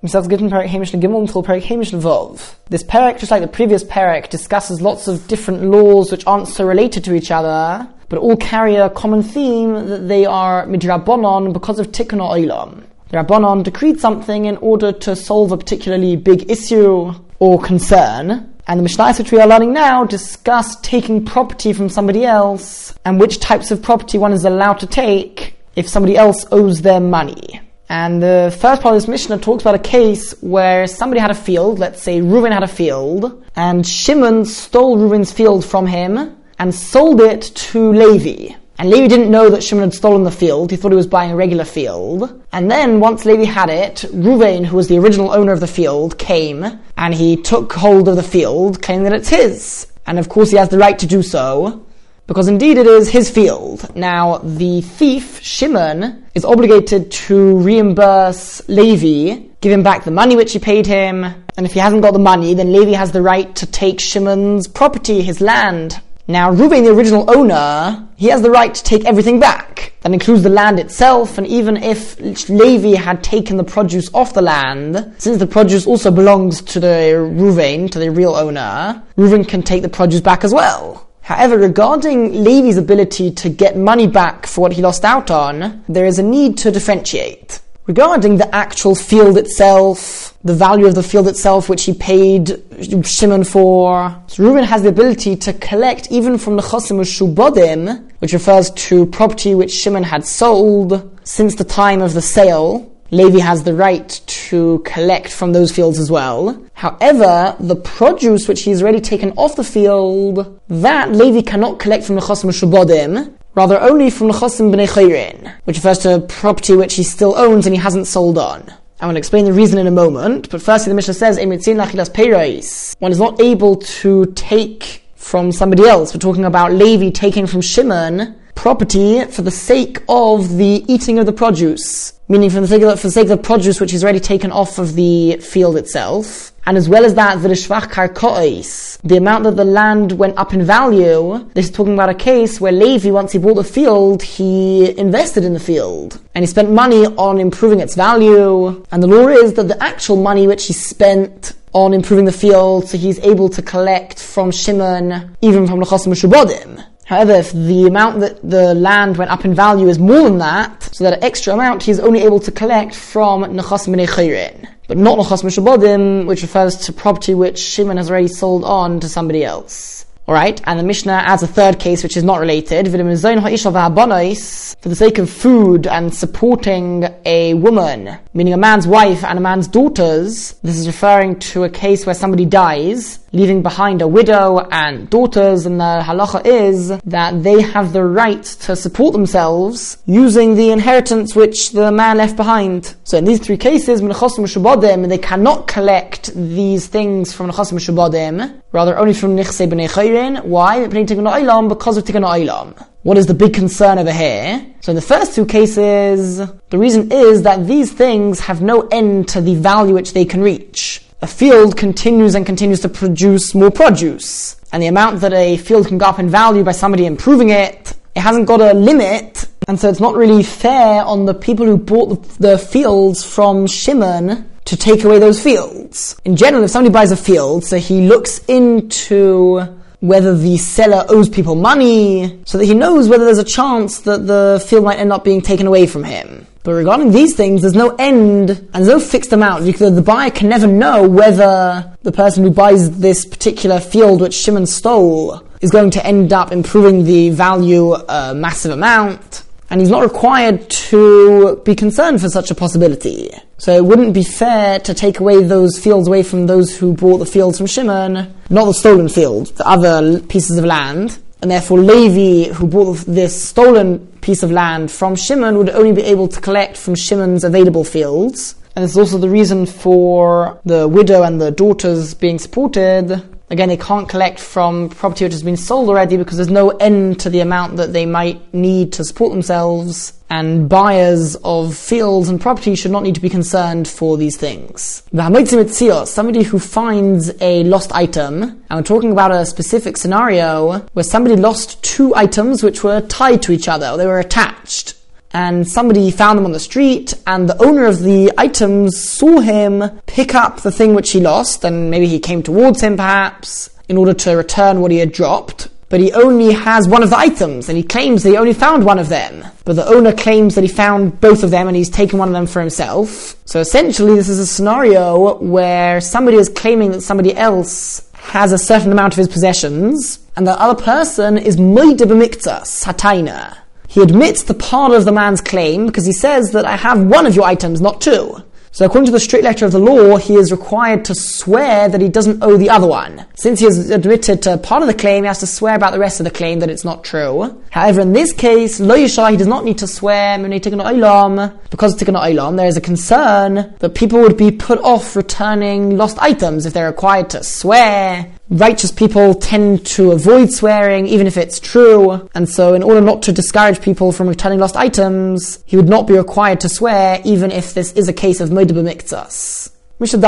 This parak, just like the previous parak, discusses lots of different laws which aren't so related to each other, but all carry a common theme that they are midrabanon because of tikkun Olam. The Rabbanon decreed something in order to solve a particularly big issue or concern, and the Mishnahs which we are learning now discuss taking property from somebody else and which types of property one is allowed to take if somebody else owes them money. And the first part of this Mishnah talks about a case where somebody had a field, let's say Reuven had a field, and Shimon stole Reuven's field from him and sold it to Levi. And Levi didn't know that Shimon had stolen the field. He thought he was buying a regular field. And then, once Levi had it, Reuven, who was the original owner of the field, came and he took hold of the field, claiming that it's his. And of course, he has the right to do so because indeed it is his field. Now, the thief, Shimon, is obligated to reimburse Levi, give him back the money which he paid him, and if he hasn't got the money, then Levi has the right to take Shimon's property, his land. Now, Reuben, the original owner, he has the right to take everything back. That includes the land itself, and even if Levi had taken the produce off the land, since the produce also belongs to the Reuven, to the real owner, Reuven can take the produce back as well. However, regarding Levi's ability to get money back for what he lost out on, there is a need to differentiate. Regarding the actual field itself, the value of the field itself, which he paid Shimon for, so Reuben has the ability to collect even from the Chosim Shubodim, which refers to property which Shimon had sold since the time of the sale, Levi has the right to collect from those fields as well. However, the produce which he's already taken off the field, that Levi cannot collect from the Chosim Shubodim, rather only from the Chosim B'nei Chayrin, which refers to property which he still owns and he hasn't sold on. I will explain the reason in a moment, but firstly the Mishnah says, one is not able to take from somebody else. We're talking about Levi taking from Shimon property for the sake of the eating of the produce, meaning for the sake of, for the, sake of the produce which is already taken off of the field itself. And as well as that, the amount that the land went up in value, this is talking about a case where Levi, once he bought the field, he invested in the field. And he spent money on improving its value. And the law is that the actual money which he spent on improving the field, so he's able to collect from Shimon, even from the Chosim Shubodim. However, if the amount that the land went up in value is more than that, so that extra amount he is only able to collect from Nechas Minei but not Nechas Mishabodim, which refers to property which Shimon has already sold on to somebody else. Alright, and the Mishnah adds a third case which is not related. For the sake of food and supporting a woman, meaning a man's wife and a man's daughters, this is referring to a case where somebody dies, leaving behind a widow and daughters, and the halacha is that they have the right to support themselves using the inheritance which the man left behind. So in these three cases, they cannot collect these things from Nechasim Shubadim, rather only from Nichse B'nei Chayrin. Why? Because of Tikkun Oilam. What is the big concern over here? So in the first two cases, the reason is that these things have no end to the value which they can reach. A field continues and continues to produce more produce. And the amount that a field can go up in value by somebody improving it, it hasn't got a limit. And so it's not really fair on the people who bought the, fields from Shimon to take away those fields. In general, if somebody buys a field, so he looks into whether the seller owes people money, so that he knows whether there's a chance that the field might end up being taken away from him. But regarding these things, there's no end and there's no fixed amount because the buyer can never know whether the person who buys this particular field which Shimon stole is going to end up improving the value a massive amount and he's not required to be concerned for such a possibility. So it wouldn't be fair to take away those fields away from those who bought the fields from Shimon, not the stolen field, the other pieces of land. And therefore Levi, who bought this stolen piece of land from Shimon, would only be able to collect from Shimon's available fields. And is also the reason for the widow and the daughters being supported Again, they can't collect from property which has been sold already because there's no end to the amount that they might need to support themselves. And buyers of fields and property should not need to be concerned for these things. Somebody who finds a lost item, and we're talking about a specific scenario where somebody lost two items which were tied to each other, they were attached. and somebody found them on the street, and the owner of the items saw him pick up the thing which he lost, and maybe he came towards him perhaps in order to return what he had dropped. But he only has one of the items, and he claims that he only found one of them. But the owner claims that he found both of them and he's taken one of them for himself. So essentially, this is a scenario where somebody is claiming that somebody else has a certain amount of his possessions, and the other person is moide b'mikta. He admits the part of the man's claim because he says that I have one of your items, not two. So according to the strict letter of the law, he is required to swear that he doesn't owe the other one. Since he has admitted to part of the claim, he has to swear about the rest of the claim that it's not true. However, in this case, lo yishah, he does not need to swear because of tikkun olam. There is a concern that people would be put off returning lost items if they're required to swear righteous people tend to avoid swearing, even if it's true. And so, in order not to discourage people from returning lost items, he would not be required to swear, even if this is a case of Moed B'Miktzas. Mishnah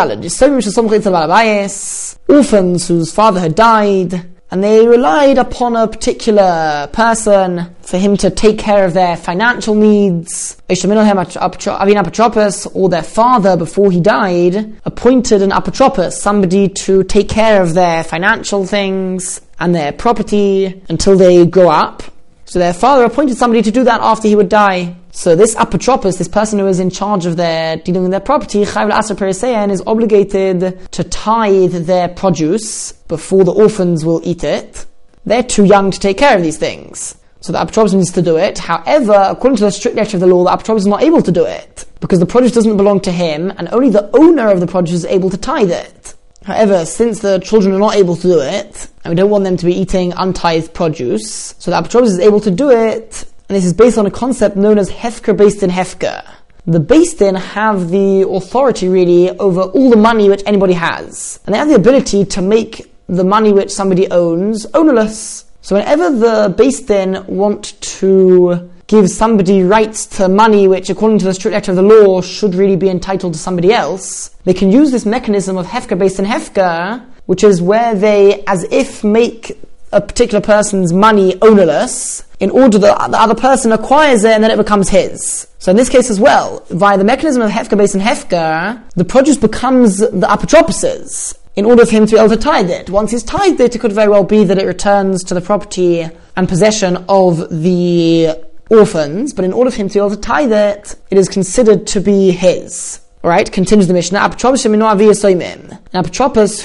orphans whose father had died, and they relied upon a particular person for him to take care of their financial needs. Avin Apotropos, or their father before he died, appointed an Apotropos, somebody to take care of their financial things and their property until they grow up. So their father appointed somebody to do that after he would die. So this apotropos, this person who is in charge of their dealing with their property, Asr is obligated to tithe their produce before the orphans will eat it. They're too young to take care of these things. So the apotropos needs to do it. However, according to the strict letter of the law, the apotropos is not able to do it because the produce doesn't belong to him, and only the owner of the produce is able to tithe it. However, since the children are not able to do it, and we don't want them to be eating untithed produce, so the apotropos is able to do it, and this is based on a concept known as Hefker Beis Din Hefker. The Beis Din have the authority really over all the money which anybody has, and they have the ability to make the money which somebody owns ownerless. So whenever the Beis Din want to give somebody rights to money which, according to the strict letter of the law, should really be entitled to somebody else, they can use this mechanism of Hefka Beis Din Hefka, which is where they, as if, make a particular person's money ownerless in order that the other person acquires it and then it becomes his. So in this case as well, via the mechanism of Hefka Beis Din Hefka, the produce becomes the apotropos' in order for him to be able to tithe it. Once he's tithed it, it could very well be that it returns to the property and possession of the orphans, but in order for him to be able to tithe it, it is considered to be his. Alright, continues the Mishnah. Apotropos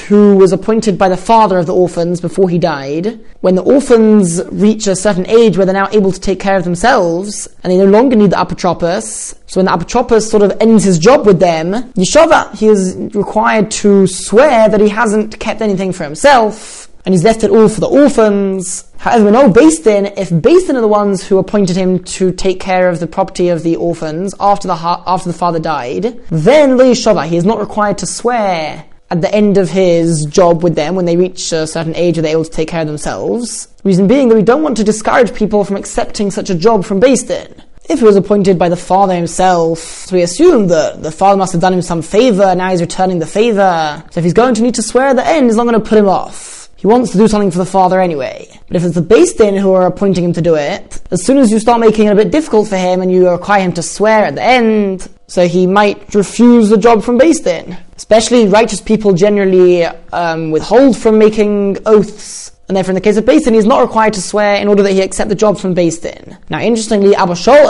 who was appointed by the father of the orphans before he died, when the orphans reach a certain age where they're now able to take care of themselves, and they no longer need the Apotropos, so when the Apotropos sort of ends his job with them, Yeshava, he is required to swear that he hasn't kept anything for himself, and he's left it all for the orphans. However, Beis Din, if Beis Din are the ones who appointed him to take care of the property of the orphans after the after the father died, then Lo he is not required to swear at the end of his job with them when they reach a certain age where they're able to take care of themselves. Reason being that we don't want to discourage people from accepting such a job from Beis Din. If he was appointed by the father himself, so we assume that the father must have done him some favor, now he's returning the favor. So if he's going to need to swear at the end, he's not going to put him off. He wants to do something for the father anyway. But if it's the Beis who are appointing him to do it, as soon as you start making it a bit difficult for him and you require him to swear at the end, so he might refuse the job from Beis. Especially righteous people generally um, withhold from making oaths and therefore, in the case of Beis Din, he is not required to swear in order that he accept the job from Beis Din. Now, interestingly, Abashol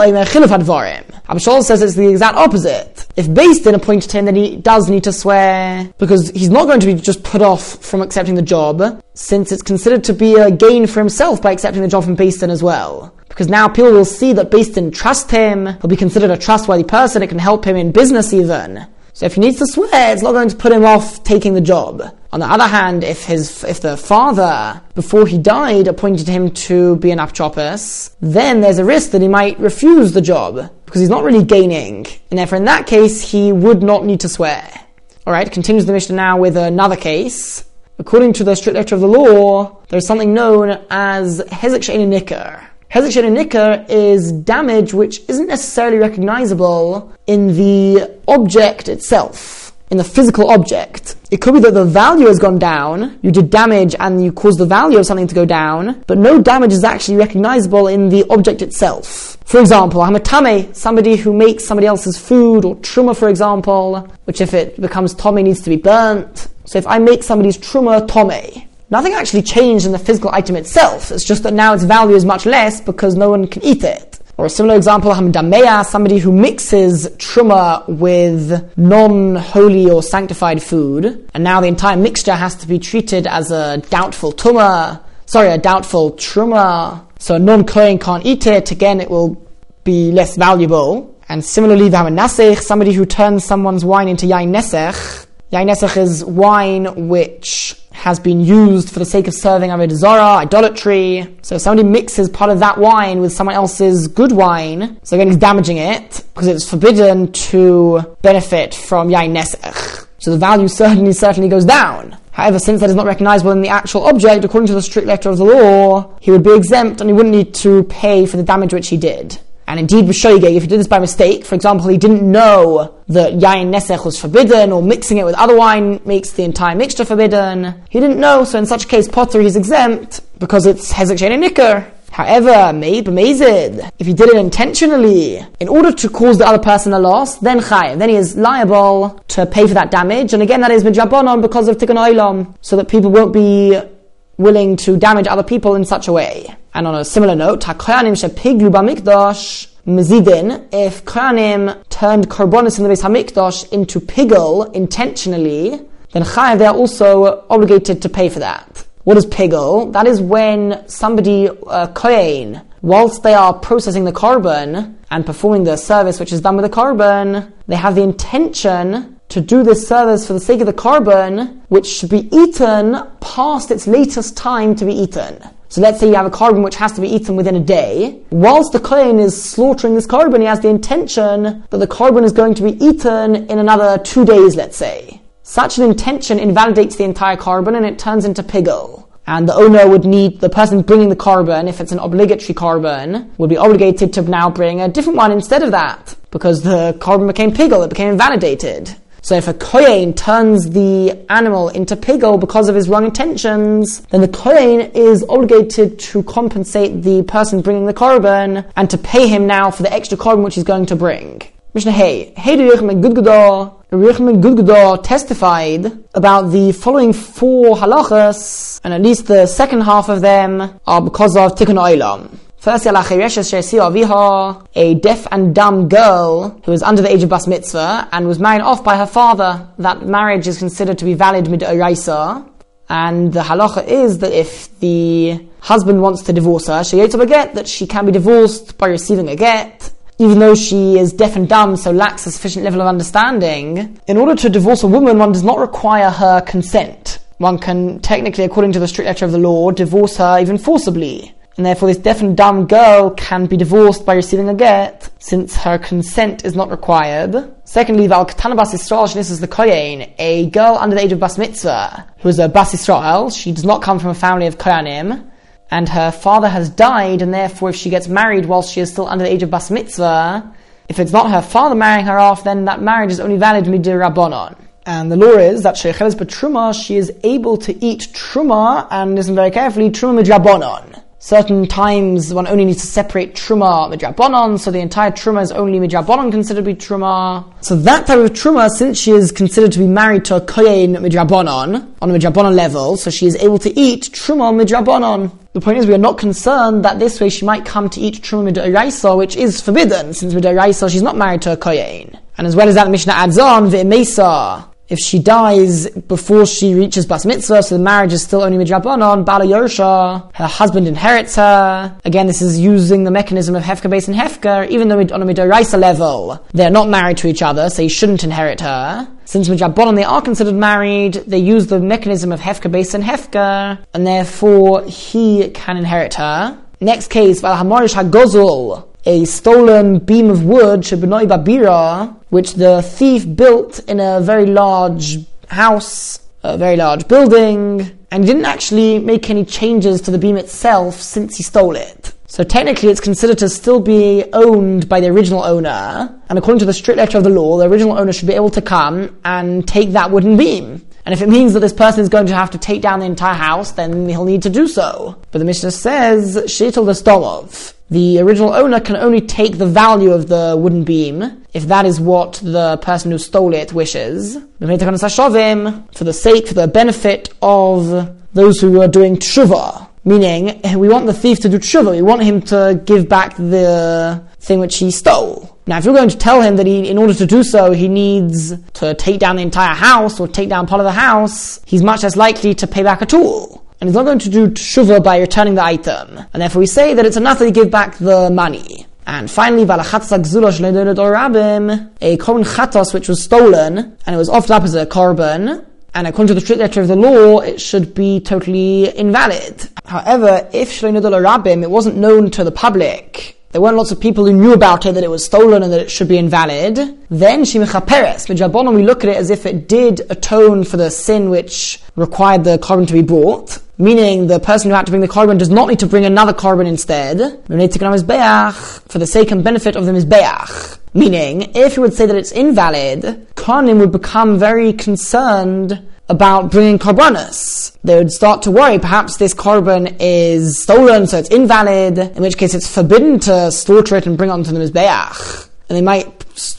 Shaul says it's the exact opposite. If Beis Din appointed him, then he does need to swear because he's not going to be just put off from accepting the job, since it's considered to be a gain for himself by accepting the job from Beis Din as well. Because now people will see that Beis Din trust him, he'll be considered a trustworthy person, it can help him in business even. So if he needs to swear, it's not going to put him off taking the job. On the other hand, if his if the father before he died appointed him to be an apotropos, then there's a risk that he might refuse the job because he's not really gaining, and therefore in that case he would not need to swear. All right, continues the Mishnah now with another case. According to the strict letter of the law, there's something known as hezek she'en nikar. Hezek nikar is damage which isn't necessarily recognizable in the object itself. in the physical object. It could be that the value has gone down, you did damage and you caused the value of something to go down, but no damage is actually recognizable in the object itself. For example, I'm a tame, somebody who makes somebody else's food, or truma, for example, which if it becomes tome needs to be burnt. So if I make somebody's truma tome, nothing actually changed in the physical item itself. It's just that now its value is much less because no one can eat it. Or a similar example, hamdameya, somebody who mixes truma with non-holy or sanctified food, and now the entire mixture has to be treated as a doubtful tuma, sorry, a doubtful truma, so a non-kohen can't eat it, again it will be less valuable. And similarly, have somebody who turns someone's wine into yain nesech. Yain nesech is wine which has been used for the sake of serving Avodah Zarah, idolatry. So if somebody mixes part of that wine with someone else's good wine, so again he's damaging it, because it's forbidden to benefit from Yain Nesech. So the value certainly, certainly goes down. However, since that is not recognizable in the actual object, according to the strict letter of the law, he would be exempt and he wouldn't need to pay for the damage which he did. And indeed, B'shoigeg, if he did this by mistake, for example, he didn't know that yain nesech was forbidden, or mixing it with other wine makes the entire mixture forbidden. He didn't know, so in such case, potter he's exempt, because it's hezek shein nicker. However, b'mezid, if he did it intentionally, in order to cause the other person a loss, then chayiv, then he is liable to pay for that damage, and again that is midrabanon because of tikkun Olam, so that people won't be willing to damage other people in such a way. And on a similar note, if Koyanim turned Karbonis in the Beis HaMikdash into pigel intentionally, then Chayav, they are also obligated to pay for that. What is pigel? That is when somebody, uh, Kohen, whilst they are processing the korban and performing the service which is done with the korban, they have the intention to do this service for the sake of the korban, which should be eaten past its latest time to be eaten. So let's say you have a korban which has to be eaten within a day. Whilst the kohen is slaughtering this korban, he has the intention that the korban is going to be eaten in another two days, let's say. Such an intention invalidates the entire korban and it turns into pigel. And the owner would need, the person bringing the korban, if it's an obligatory korban, would be obligated to now bring a different one instead of that. Because the korban became pigel, it became invalidated. So if a kohen turns the animal into pigel because of his wrong intentions, then the kohen is obligated to compensate the person bringing the korban and to pay him now for the extra korban which he's going to bring. Mishnah Hey, Hey Gudgada testified about the following four halachas, and at least the second half of them are because of Tikkun Olam. Firstly, a deaf and dumb girl who was under the age of bas mitzvah and was married off by her father. That marriage is considered to be valid mid and the halacha is that if the husband wants to divorce her, she a get that she can be divorced by receiving a get, even though she is deaf and dumb, so lacks a sufficient level of understanding. In order to divorce a woman, one does not require her consent. One can technically, according to the strict letter of the law, divorce her even forcibly and therefore this deaf and dumb girl can be divorced by receiving a get, since her consent is not required. Secondly, Val Bas Yisrael, this is the Kohen, a girl under the age of Bas Mitzvah, who is a Bas Yisrael, she does not come from a family of Kohanim, and her father has died, and therefore if she gets married whilst she is still under the age of Bas Mitzvah, if it's not her father marrying her off, then that marriage is only valid midir Rabbanon. And the law is that Shecheles Truma, she is able to eat Truma, and listen very carefully, Truma midrabanon certain times one only needs to separate truma midrabanon, so the entire truma is only midrabanon considered to be truma. So that type of truma, since she is considered to be married to a kohen midrabanon on a midrabanon level, so she is able to eat truma midrabanon. The point is, we are not concerned that this way she might come to eat truma midraisa, which is forbidden, since midraisa she's not married to a kohen. And as well as that, the Mishnah adds on, ve'emesa, if she dies before she reaches bas mitzvah, so the marriage is still only midrabanon, bala yorsha, her husband inherits her. Again, this is using the mechanism of hefka Beis Din hefka, even though on a midoraisa level, they're not married to each other, so he shouldn't inherit her. Since midrabanon they are considered married, they use the mechanism of hefka Beis Din hefka, and therefore he can inherit her. Next case, val hamorish hagozul, a stolen beam of wood, Babira, which the thief built in a very large house, a very large building, and he didn't actually make any changes to the beam itself since he stole it. So technically it's considered to still be owned by the original owner. And according to the strict letter of the law, the original owner should be able to come and take that wooden beam. And if it means that this person is going to have to take down the entire house, then he'll need to do so. But the Mishnah says, Shetel the Stolov. The original owner can only take the value of the wooden beam if that is what the person who stole it wishes. For the sake, for the benefit of those who are doing tshuva. Meaning, we want the thief to do tshuva. We want him to give back the thing which he stole. Now, if you're going to tell him that he, in order to do so, he needs to take down the entire house or take down part of the house, he's much less likely to pay back at all. And he's not going to do tshuva by returning the item. And therefore we say that it's enough that he give back the money. And finally, a korban chatos which was stolen, and it was offered up as a korban, and according to the strict letter of the law, it should be totally invalid. However, if Shloinadol Rabim, it wasn't known to the public, there weren't lots of people who knew about it, that it was stolen and that it should be invalid, then Shimicha Peres, Mijabonon, we look at it as if it did atone for the sin which required the korban to be brought, meaning the person who had to bring the korban does not need to bring another korban instead, for the sake and benefit of the Mizbeach. Meaning, if you would say that it's invalid, Kohanim would become very concerned about bringing korbanos. They would start to worry, perhaps this korban is stolen, so it's invalid, in which case it's forbidden to slaughter it and bring it onto the Mizbeach. And they might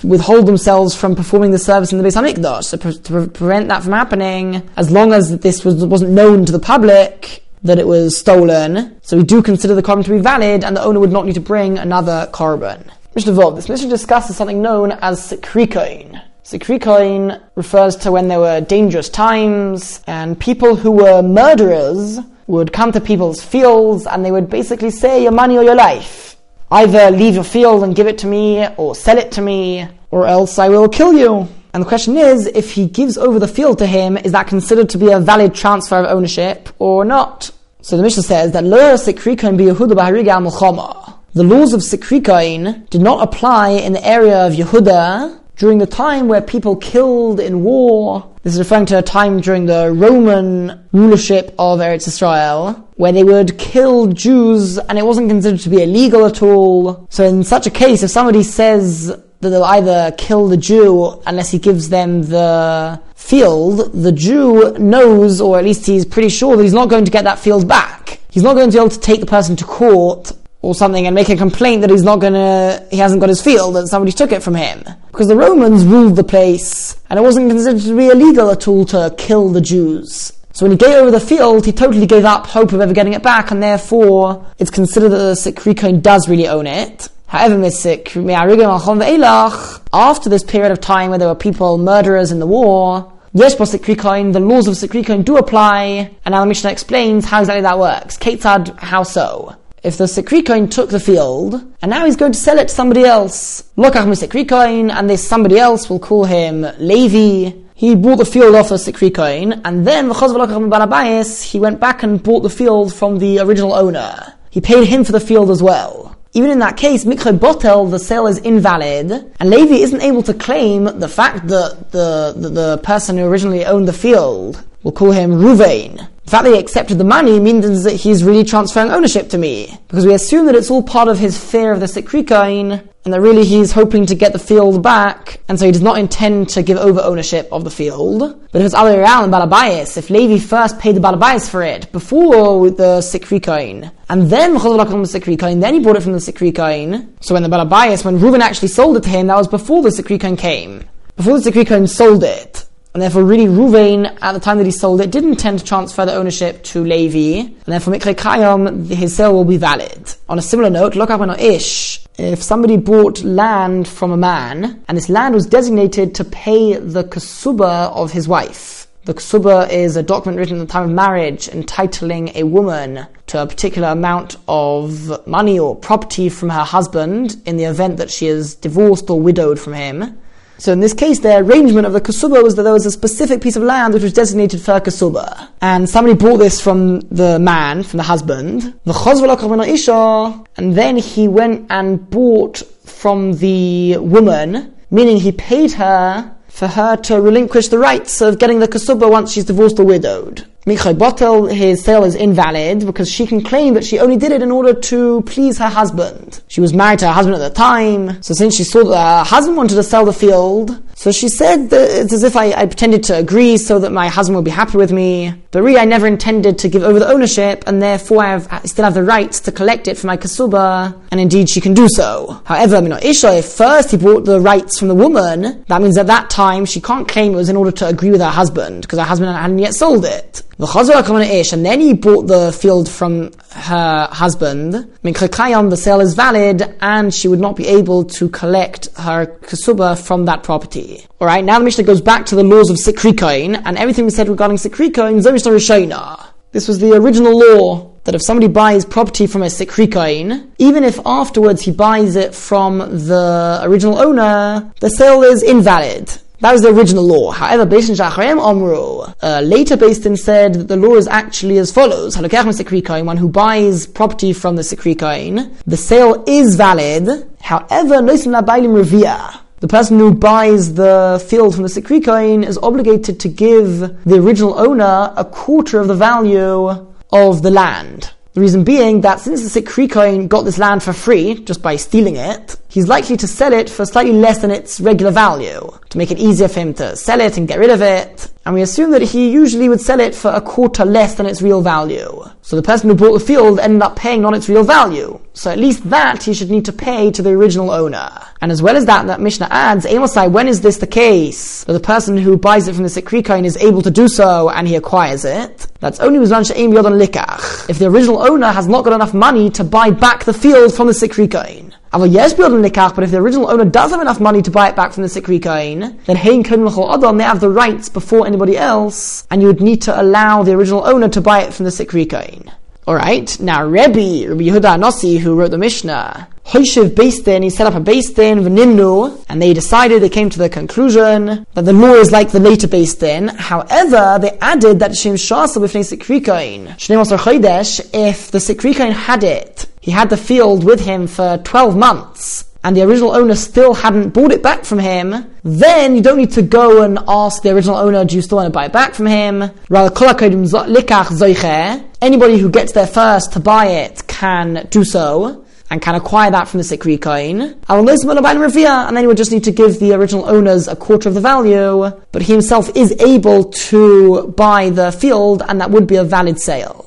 withhold themselves from performing the service in the Beis HaMikdash, pre- to pre- prevent that from happening, as long as this was, wasn't known to the public, that it was stolen. So we do consider the korban to be valid, and the owner would not need to bring another korban. Mishnah Vov, this Mishnah discusses something known as sikrikoin. Sikrikoin refers to when there were dangerous times and people who were murderers would come to people's fields and they would basically say your money or your life. Either leave your field and give it to me or sell it to me or else I will kill you. And the question is, if he gives over the field to him, is that considered to be a valid transfer of ownership or not? So the Mishnah says that Lo Sikrikoin Yehuda Bahariga The laws of Sikrikoin did not apply in the area of Yehuda during the time where people killed in war. This is referring to a time during the Roman rulership of Eretz Israel, where they would kill Jews and it wasn't considered to be illegal at all. So in such a case, if somebody says that they'll either kill the Jew unless he gives them the field, the Jew knows, or at least he's pretty sure that he's not going to get that field back. He's not going to be able to take the person to court or something and make a complaint that he's not gonna, he hasn't got his field, that somebody took it from him. Because the Romans ruled the place, and it wasn't considered to be illegal at all to kill the Jews. So when he gave over the field, he totally gave up hope of ever getting it back, and therefore it's considered that the Sikrikoin does really own it. However, after this period of time where there were people, murderers in the war, Yes, Sikrikoin, the laws of Sikrikoin do apply, and now the Mishnah explains how exactly that works. Ketzad, how so? If the Sikrikoin took the field, and now he's going to sell it to somebody else, Lokach Sikrikoin, and this somebody else will call him Levi, he bought the field off the Sikrikoin, and then he went back and bought the field from the original owner. He paid him for the field as well. Even in that case, Mikre Botel, the sale is invalid, and Levi isn't able to claim the fact that the, the, the person who originally owned the field, will call him Ruvain, the fact that he accepted the money means that he's really transferring ownership to me. Because we assume that it's all part of his fear of the Sikrikoin, and that really he's hoping to get the field back, and so he does not intend to give over ownership of the field. But if it's other way around, Balabayas, if Levi first paid the Balabayas for it, before the Sikrikoin, and then the Sikrikoin, then he bought it from the Sikrikoin, so when the Balabayas, when Reuben actually sold it to him, that was before the Sikrikoin came. Before the Sikrikoin sold it. And therefore, really, Ruvain, at the time that he sold it, didn't intend to transfer the ownership to Levi. And therefore, Mikre Kayom, his sale will be valid. On a similar note, look up on Ish. If somebody bought land from a man, and this land was designated to pay the kasuba of his wife, the kasuba is a document written at the time of marriage entitling a woman to a particular amount of money or property from her husband in the event that she is divorced or widowed from him. So in this case, the arrangement of the kasuba was that there was a specific piece of land which was designated for kasuba. And somebody bought this from the man, from the husband. And then he went and bought from the woman, meaning he paid her for her to relinquish the rights of getting the kasuba once she's divorced or widowed. Michai Botel, his sale is invalid because she can claim that she only did it in order to please her husband. She was married to her husband at the time, so since she saw that her husband wanted to sell the field, so she said that it's as if I, I, pretended to agree so that my husband would be happy with me. But really, I never intended to give over the ownership, and therefore I, have, I still have the right to collect it for my kasuba, and indeed she can do so. However, Mino Isha, if first he bought the rights from the woman, that means at that time she can't claim it was in order to agree with her husband, because her husband hadn't yet sold it. And then he bought the field from her husband. The sale is valid, and she would not be able to collect her kasuba from that property. Alright, now the Mishnah goes back to the laws of Sikrikoin, and everything we said regarding Sikrikoin, This was the original law that if somebody buys property from a Sikrikoin, even if afterwards he buys it from the original owner, the sale is invalid. That was the original law. However, Beishin Shacharem Omru, uh, later Beis Din said that the law is actually as follows. One who buys property from the Sikrikoin, the sale is valid. However, Noisim Labailim Revia. The person who buys the field from the Sikrikoin is obligated to give the original owner a quarter of the value of the land. The reason being that since the Sikrikoin got this land for free, just by stealing it, he's likely to sell it for slightly less than its regular value, to make it easier for him to sell it and get rid of it. And we assume that he usually would sell it for a quarter less than its real value. So the person who bought the field ended up paying on its real value. So at least that he should need to pay to the original owner. And as well as that, that Mishnah adds, Amosai, when is this the case? That the person who buys it from the Sikrikoin is able to do so and he acquires it. That's only with She'im Yodon Likach. If the original owner has not got enough money to buy back the field from the Sikrikoin. But if the original owner does have enough money to buy it back from the Sikri Kain, then Hein Adam, they have the rights before anybody else, and you would need to allow the original owner to buy it from the Sikri Kain. Alright, now Rebbe, Rabbi Yehuda Nasi, who wrote the Mishnah, Hoishiv Din, he set up a Din, V'nimnu, and they decided, they came to the conclusion that the law is like the later Din. However, they added that Shem Shasa Shnei Masar Chodesh, if the Sikrikain had it, he had the field with him for 12 months, and the original owner still hadn't bought it back from him, then you don't need to go and ask the original owner, do you still want to buy it back from him? Anybody who gets there first to buy it can do so and can acquire that from the Sikrikoin. And then he would just need to give the original owners a quarter of the value, but he himself is able to buy the field and that would be a valid sale.